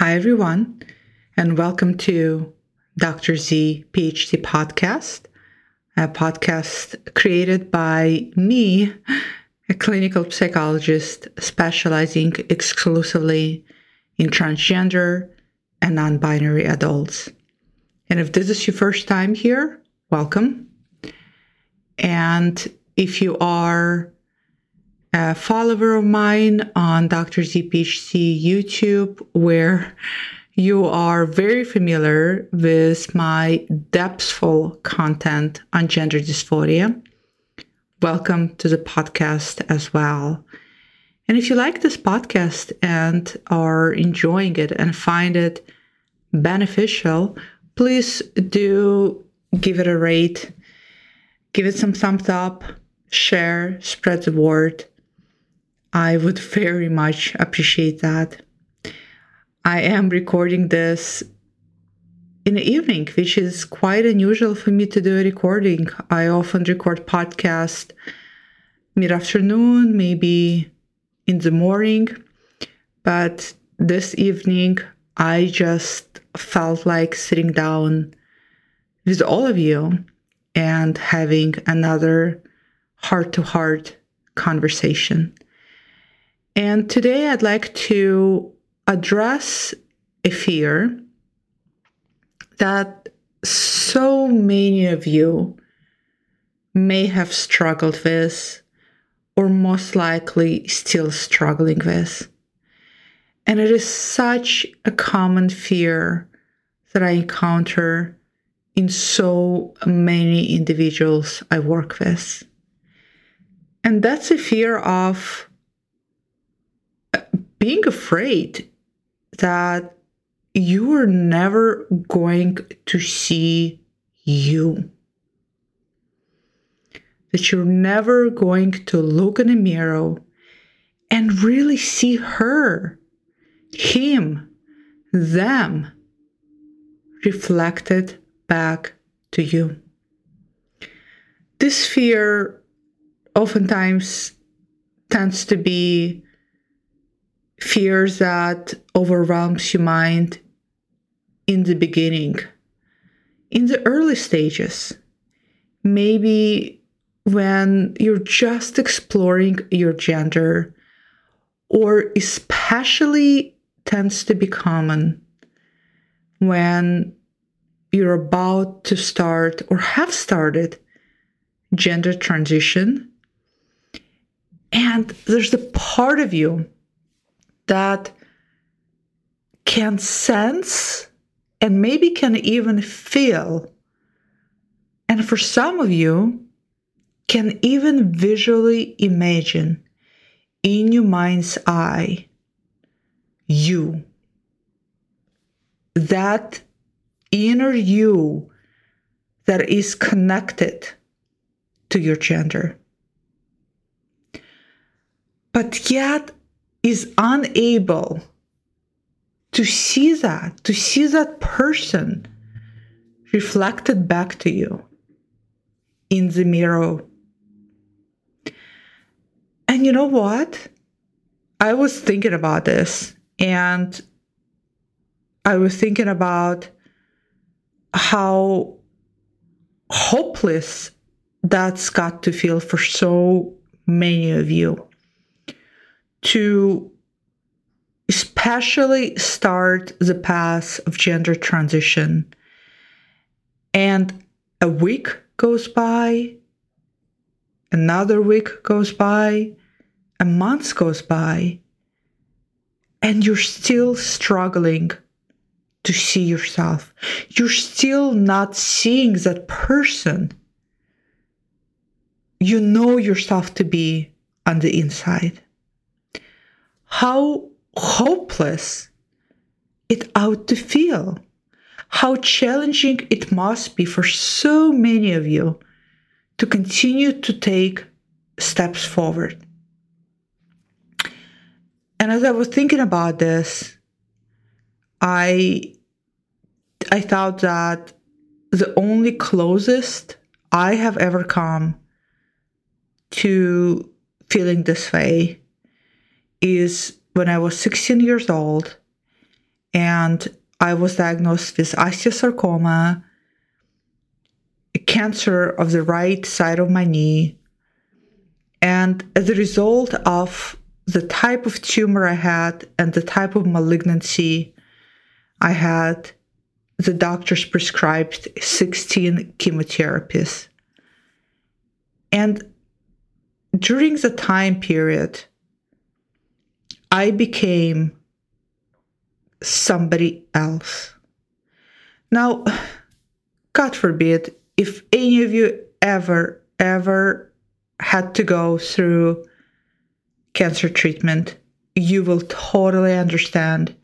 Hi, everyone, and welcome to Dr. Z PhD podcast, a podcast created by me, a clinical psychologist specializing exclusively in transgender and non binary adults. And if this is your first time here, welcome. And if you are a follower of mine on Dr. Z PhD YouTube, where you are very familiar with my depthful content on gender dysphoria. Welcome to the podcast as well. And if you like this podcast and are enjoying it and find it beneficial, please do give it a rate, give it some thumbs up, share, spread the word. I would very much appreciate that. I am recording this in the evening, which is quite unusual for me to do a recording. I often record podcast mid afternoon, maybe in the morning, but this evening I just felt like sitting down with all of you and having another heart to heart conversation. And today I'd like to address a fear that so many of you may have struggled with or most likely still struggling with. And it is such a common fear that I encounter in so many individuals I work with. And that's a fear of being afraid that you are never going to see you. That you're never going to look in a mirror and really see her, him, them reflected back to you. This fear oftentimes tends to be fears that overwhelms your mind in the beginning, in the early stages, maybe when you're just exploring your gender, or especially tends to be common when you're about to start or have started gender transition. And there's a part of you that can sense and maybe can even feel. And for some of you, can even visually imagine in your mind's eye you. That inner you that is connected to your gender. But yet, is unable to see that, to see that person reflected back to you in the mirror. And you know what? I was thinking about this and I was thinking about how hopeless that's got to feel for so many of you to especially start the path of gender transition. And a week goes by, another week goes by, a month goes by, and you're still struggling to see yourself. You're still not seeing that person you know yourself to be on the inside how hopeless it ought to feel, how challenging it must be for so many of you to continue to take steps forward. And as I was thinking about this, I I thought that the only closest I have ever come to feeling this way is when I was 16 years old and I was diagnosed with osteosarcoma, cancer of the right side of my knee. And as a result of the type of tumor I had and the type of malignancy I had, the doctors prescribed 16 chemotherapies. And during the time period, I became somebody else. Now, God forbid, if any of you ever, ever had to go through cancer treatment, you will totally understand.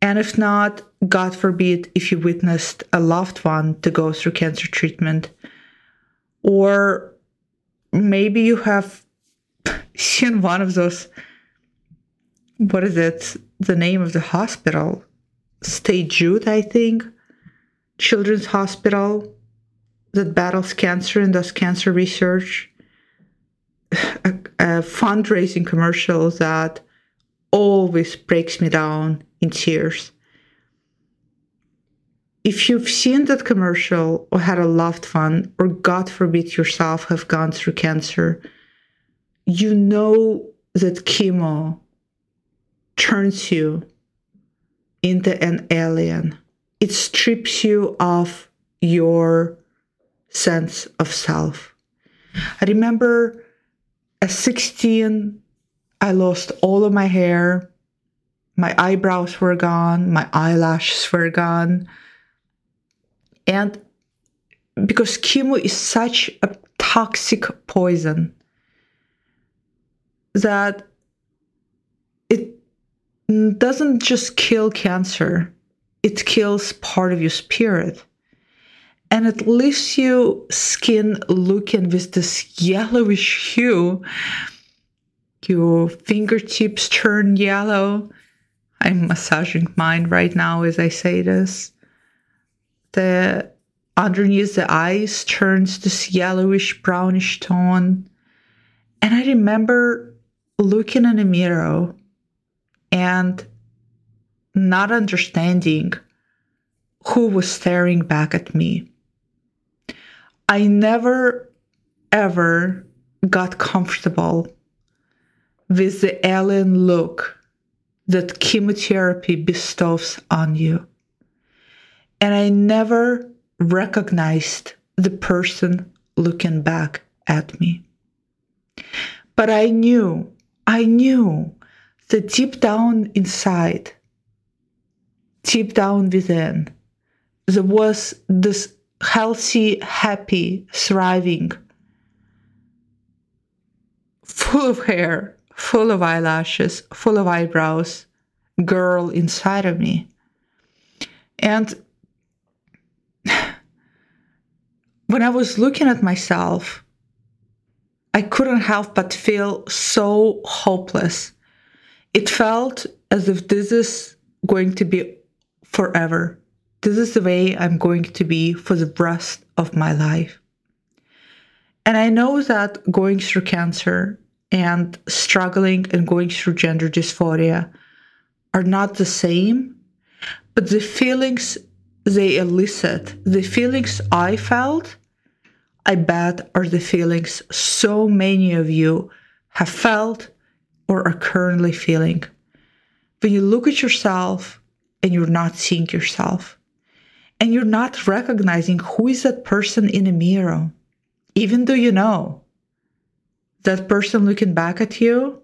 And if not, God forbid, if you witnessed a loved one to go through cancer treatment, or maybe you have seen one of those, what is it, the name of the hospital? St. Jude, I think, Children's Hospital that battles cancer and does cancer research. A, a fundraising commercial that always breaks me down in tears. If you've seen that commercial or had a loved one, or God forbid yourself have gone through cancer, you know that chemo turns you into an alien. It strips you of your sense of self. I remember at 16, I lost all of my hair. My eyebrows were gone. My eyelashes were gone. And because chemo is such a toxic poison that doesn't just kill cancer, it kills part of your spirit. And it leaves you skin looking with this yellowish hue. Your fingertips turn yellow. I'm massaging mine right now as I say this. The underneath the eyes turns this yellowish brownish tone. And I remember looking in a mirror and not understanding who was staring back at me. I never ever got comfortable with the alien look that chemotherapy bestows on you. And I never recognized the person looking back at me. But I knew, I knew that deep down inside, deep down within, there was this healthy, happy, thriving, full of hair, full of eyelashes, full of eyebrows girl inside of me. And when I was looking at myself, I couldn't help but feel so hopeless it felt as if this is going to be forever. This is the way I'm going to be for the rest of my life. And I know that going through cancer and struggling and going through gender dysphoria are not the same, but the feelings they elicit, the feelings I felt, I bet are the feelings so many of you have felt or are currently feeling. When you look at yourself and you're not seeing yourself, and you're not recognizing who is that person in a mirror, even though you know that person looking back at you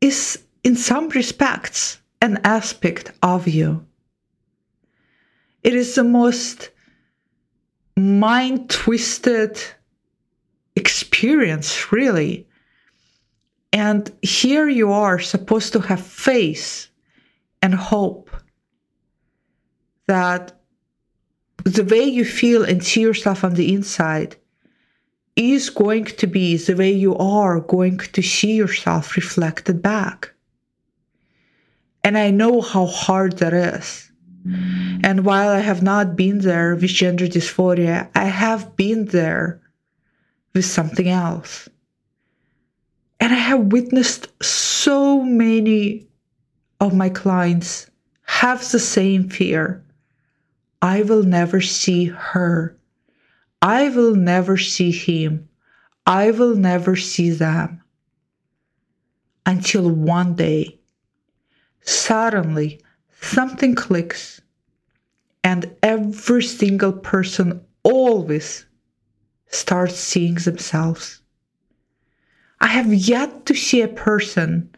is, in some respects, an aspect of you. It is the most mind twisted experience, really, and here you are supposed to have faith and hope that the way you feel and see yourself on the inside is going to be the way you are going to see yourself reflected back. And I know how hard that is. And while I have not been there with gender dysphoria, I have been there with something else. And I have witnessed so many of my clients have the same fear. I will never see her. I will never see him. I will never see them. Until one day, suddenly something clicks, and every single person always starts seeing themselves. I have yet to see a person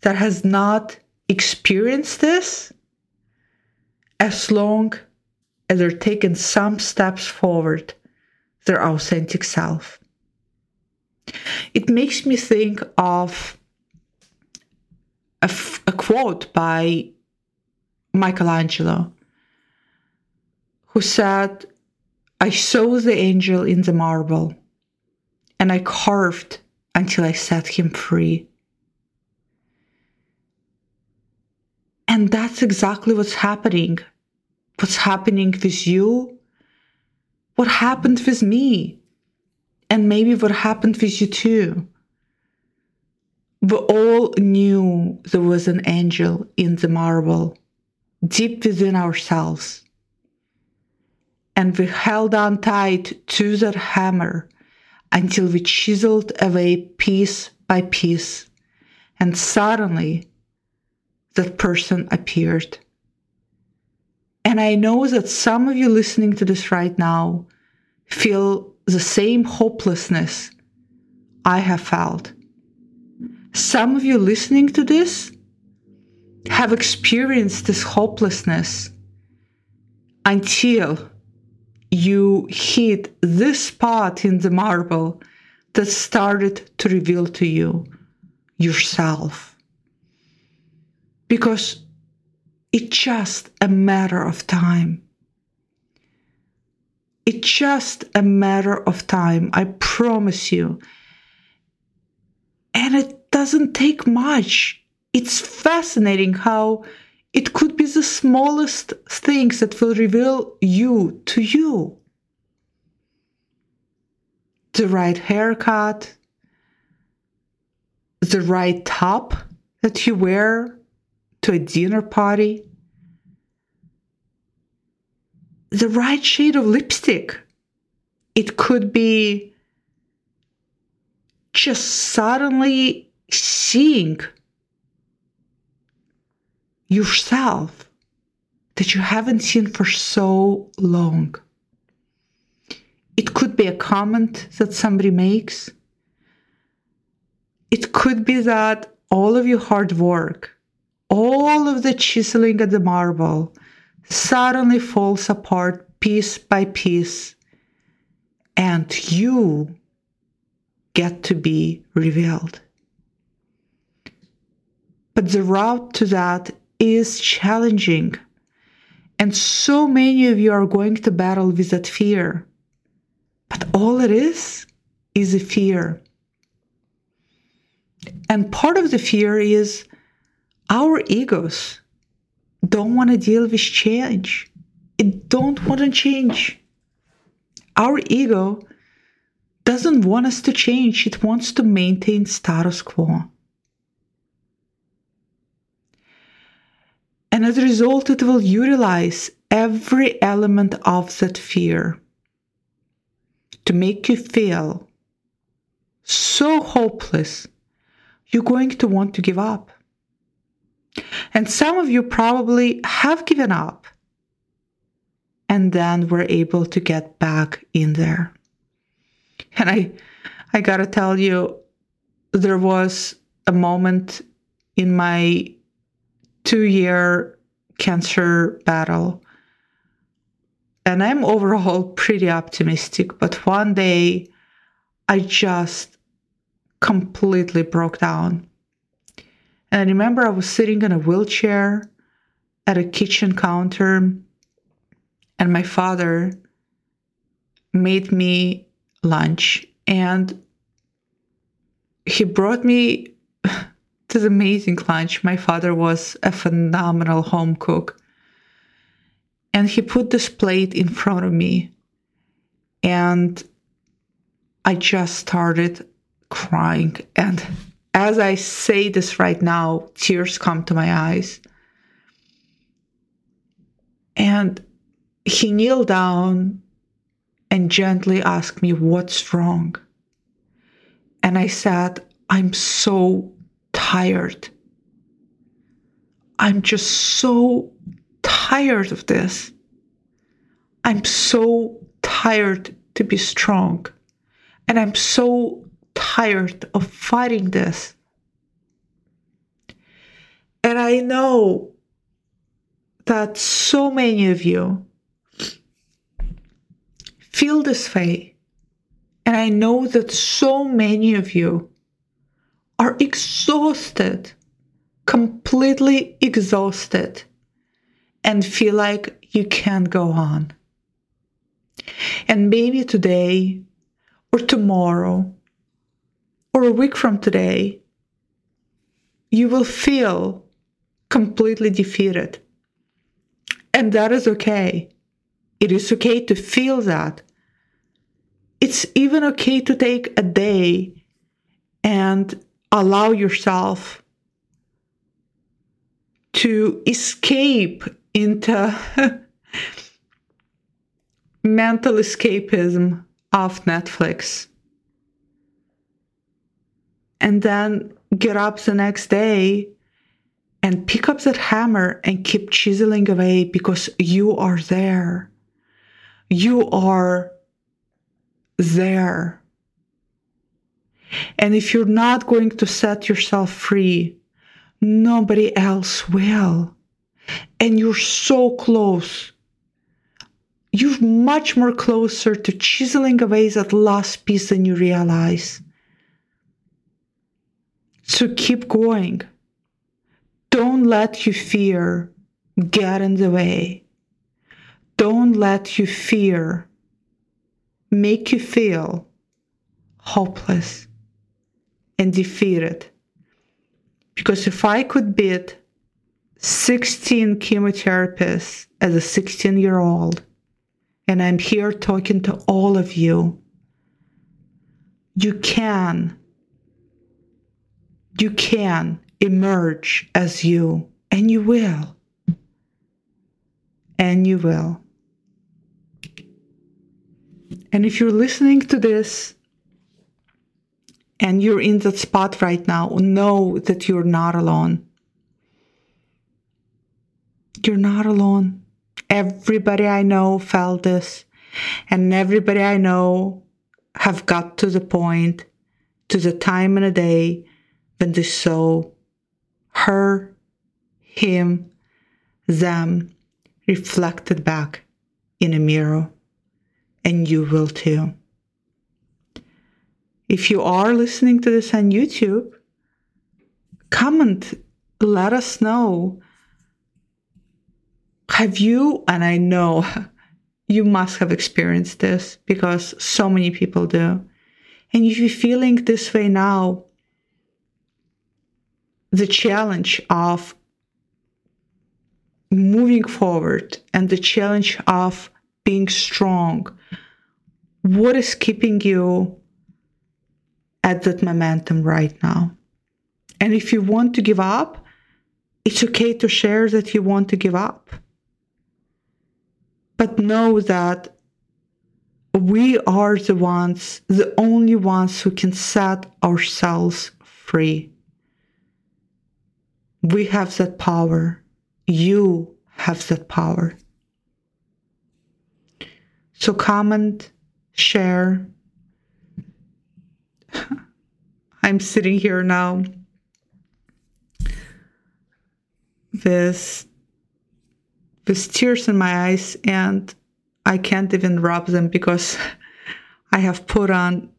that has not experienced this as long as they're taking some steps forward their authentic self. It makes me think of a, f- a quote by Michelangelo, who said, I saw the angel in the marble, and I carved until I set him free. And that's exactly what's happening. What's happening with you? What happened with me? And maybe what happened with you too. We all knew there was an angel in the marble, deep within ourselves. And we held on tight to that hammer until we chiseled away piece by piece. And suddenly, that person appeared. And I know that some of you listening to this right now feel the same hopelessness I have felt. Some of you listening to this have experienced this hopelessness until you hit this spot in the marble that started to reveal to you yourself. Because it's just a matter of time. It's just a matter of time, I promise you. And it doesn't take much. It's fascinating how it could be the smallest things that will reveal you to you. The right haircut, the right top that you wear to a dinner party, the right shade of lipstick. It could be just suddenly seeing yourself that you haven't seen for so long. It could be a comment that somebody makes. It could be that all of your hard work, all of the chiseling at the marble suddenly falls apart piece by piece, and you get to be revealed. But the route to that is challenging. And so many of you are going to battle with that fear. But all it is is a fear. And part of the fear is our egos don't want to deal with change. It don't want to change. Our ego doesn't want us to change. It wants to maintain status quo. And as a result, it will utilize every element of that fear to make you feel so hopeless, you're going to want to give up. And some of you probably have given up and then were able to get back in there. And I I got to tell you there was a moment in my 2-year cancer battle. And I'm overall pretty optimistic, but one day I just completely broke down. And I remember I was sitting in a wheelchair at a kitchen counter, and my father made me lunch and he brought me this amazing lunch. My father was a phenomenal home cook. And he put this plate in front of me. And I just started crying. And as I say this right now, tears come to my eyes. And he kneeled down and gently asked me, What's wrong? And I said, I'm so tired. I'm just so tired of this. I'm so tired to be strong. And I'm so tired of fighting this. And I know that so many of you feel this way. And I know that so many of you exhausted, completely exhausted, and feel like you can't go on. And maybe today or tomorrow or a week from today, you will feel completely defeated. And that is okay. It is okay to feel that. It's even okay to take a day and allow yourself to escape into mental escapism of Netflix. And then get up the next day and pick up that hammer and keep chiseling away because you are there. You are there. And if you're not going to set yourself free, nobody else will. And you're so close. You're much more closer to chiseling away that last piece than you realize. So keep going. Don't let your fear get in the way. Don't let your fear make you feel hopeless and defeated. Because if I could beat 16 chemotherapies as a 16 year old, and I'm here talking to all of you, you can, you can emerge as you, and you will. And you will. And if you're listening to this and you're in that spot right now, know that you're not alone. You're not alone. Everybody I know felt this, and everybody I know have got to the point, to the time in a day when they saw her, him, them reflected back in a mirror, and you will too. If you are listening to this on YouTube, comment, let us know. Have you, and I know you must have experienced this because so many people do. And if you're feeling this way now, the challenge of moving forward and the challenge of being strong, what is keeping you at that momentum right now. And if you want to give up, it's okay to share that you want to give up. But know that we are the ones, the only ones who can set ourselves free. We have that power. You have that power. So comment, share, I'm sitting here now with with tears in my eyes and I can't even rub them because I have put on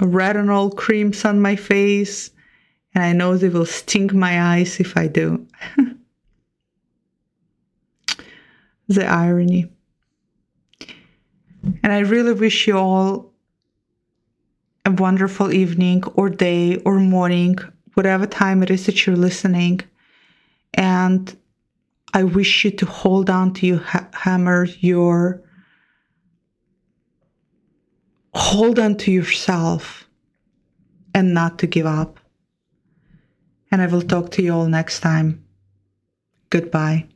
retinol creams on my face and I know they will sting my eyes if I do. the irony. And I really wish you all a wonderful evening or day or morning, whatever time it is that you're listening. And I wish you to hold on to your ha- hammer, your hold on to yourself and not to give up. And I will talk to you all next time. Goodbye.